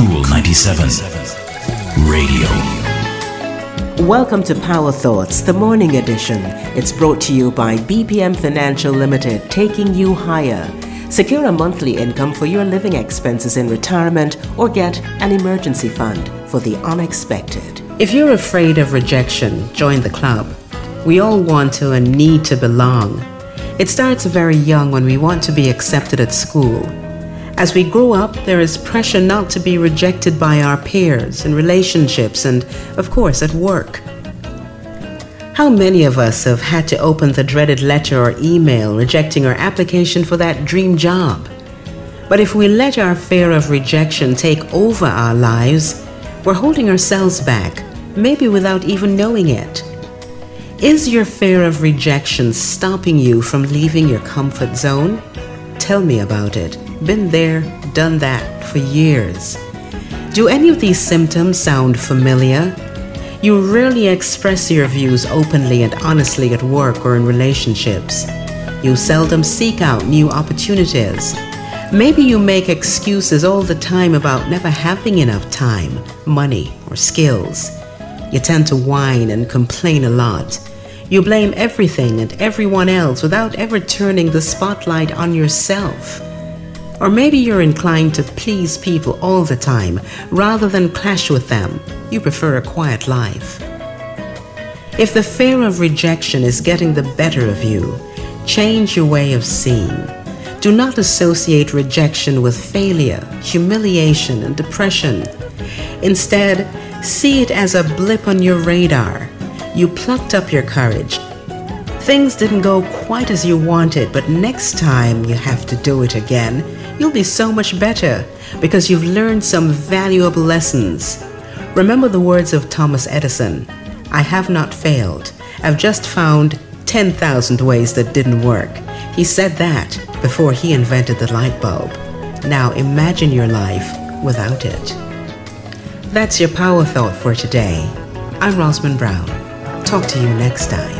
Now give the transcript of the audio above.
Cool 97 Radio. Welcome to Power Thoughts, the morning edition. It's brought to you by BPM Financial Limited, taking you higher. Secure a monthly income for your living expenses in retirement or get an emergency fund for the unexpected. If you're afraid of rejection, join the club. We all want to and need to belong. It starts very young when we want to be accepted at school. As we grow up, there is pressure not to be rejected by our peers in relationships and, of course, at work. How many of us have had to open the dreaded letter or email rejecting our application for that dream job? But if we let our fear of rejection take over our lives, we're holding ourselves back, maybe without even knowing it. Is your fear of rejection stopping you from leaving your comfort zone? Tell me about it. Been there, done that for years. Do any of these symptoms sound familiar? You rarely express your views openly and honestly at work or in relationships. You seldom seek out new opportunities. Maybe you make excuses all the time about never having enough time, money, or skills. You tend to whine and complain a lot. You blame everything and everyone else without ever turning the spotlight on yourself. Or maybe you're inclined to please people all the time rather than clash with them. You prefer a quiet life. If the fear of rejection is getting the better of you, change your way of seeing. Do not associate rejection with failure, humiliation, and depression. Instead, see it as a blip on your radar you plucked up your courage. Things didn't go quite as you wanted, but next time you have to do it again, you'll be so much better because you've learned some valuable lessons. Remember the words of Thomas Edison I have not failed. I've just found 10,000 ways that didn't work. He said that before he invented the light bulb. Now imagine your life without it. That's your power thought for today. I'm Rosman Brown. Talk to you next time.